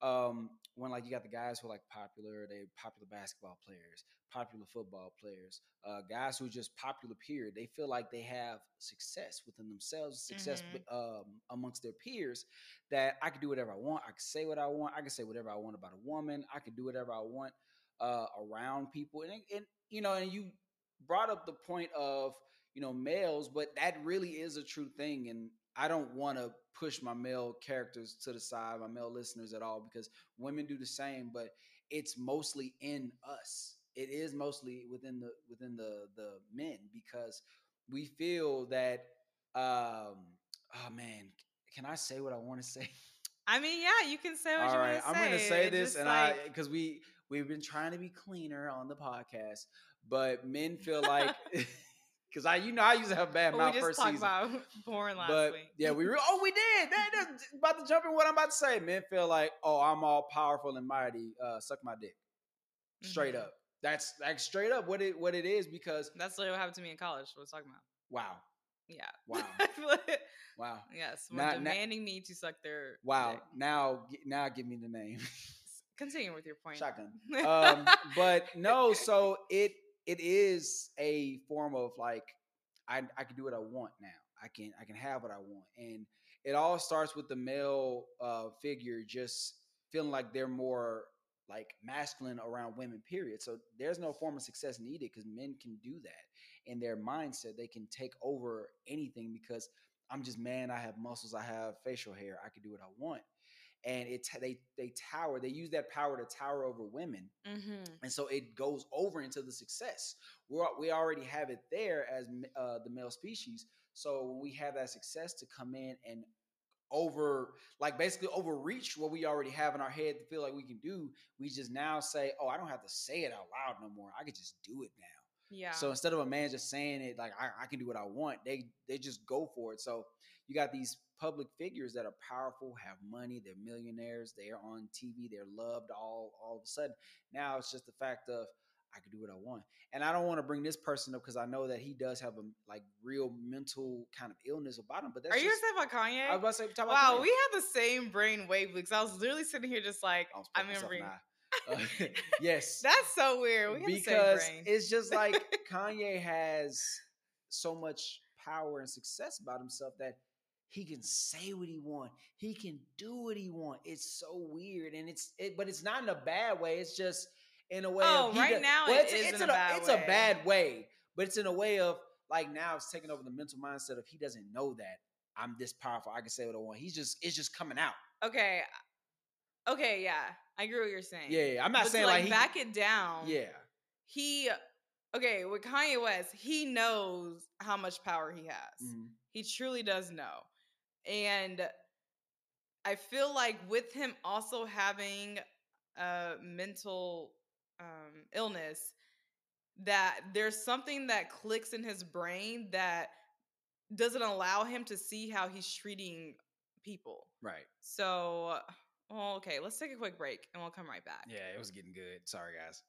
um, when like you got the guys who are like popular, they popular basketball players, popular football players, uh, guys who are just popular period. They feel like they have success within themselves, success Mhm. with, um, amongst their peers. That I can do whatever I want. I can say what I want. I can say whatever I want about a woman. I can do whatever I want uh, around people. And, and you know, and you brought up the point of you know males, but that really is a true thing. And I don't want to push my male characters to the side, my male listeners at all, because women do the same. But it's mostly in us. It is mostly within the within the the men because we feel that. Um, oh man, can I say what I want to say? I mean, yeah, you can say what All you right, want to say. I'm going to say It's this, and like, I because we we've been trying to be cleaner on the podcast, but men <laughs> feel like because I you know I used to have bad we mouth just first talked season, about <laughs> porn last but week. yeah, we re- oh we did that, that's about to jump in what I'm about to say. Men feel like oh I'm all powerful and mighty, uh, suck my dick, straight Mhm. up. That's like straight up what it what it is because That's literally what happened to me in college. What I was talking about. wow Yeah. Wow. <laughs> wow yes. When Now- now- demanding me to suck their wow dick. now now give me the name. Continue with your point. shotgun. <laughs> Um, but no, so it it is a form of like I I can do what I want now. I can I can have what I want, and it all starts with the male uh, figure just feeling like they're more like masculine around women. Period. So there's no form of success needed because men can do that in their mindset. They can take over anything because I'm just man. I have muscles. I have facial hair. I can do what I want. And it they they tower. They use that power to tower over women hmm and so it goes over into the success. We we already have it there as uh, the male species. So we have that success to come in and over, like basically overreach what we already have in our head to feel like we can do, we just now say, "Oh, I don't have to say it out loud no more. I can just do it now." Yeah. So instead of a man just saying it like I, I can do what I want, they they just go for it. So you got these public figures that are powerful, have money, they're millionaires, they're on TV, they're loved all all of a sudden. Now it's just the fact of I can do what I want. And I don't want to bring this person up because I know that he does have a like real mental kind of illness about him. But that's Are you just, gonna about Kanye? I was about to say, talk about wow, Kanye. we have the same brain wavelengths. I was literally sitting here just like, I in remembering. <laughs> Uh, <laughs> yes. That's so weird. We have the because same brain. it's just like <laughs> Kanye has so much power and success about himself that he can say what he want. He can do what he want. It's so weird, and it's it, but it's not in a bad way. It's just in a way. Oh, of right does- now well, it it's, is it's in a bad it's way. a bad way, but it's in a way of like now it's taking over the mental mindset of he doesn't know that I'm this powerful. I can say what I want. He's just it's just coming out. okay. Okay, yeah. I agree what you're saying. Yeah, yeah. I'm not But saying like, like, he, back it down. Yeah, He okay, with Kanye West, he knows how much power he has. mhm. He truly does know. And I feel like with him also having a mental um, illness, that there's something that clicks in his brain that doesn't allow him to see how he's treating people. right. So, okay, let's take a quick break and we'll come right back. Yeah, it was getting good. Sorry, guys.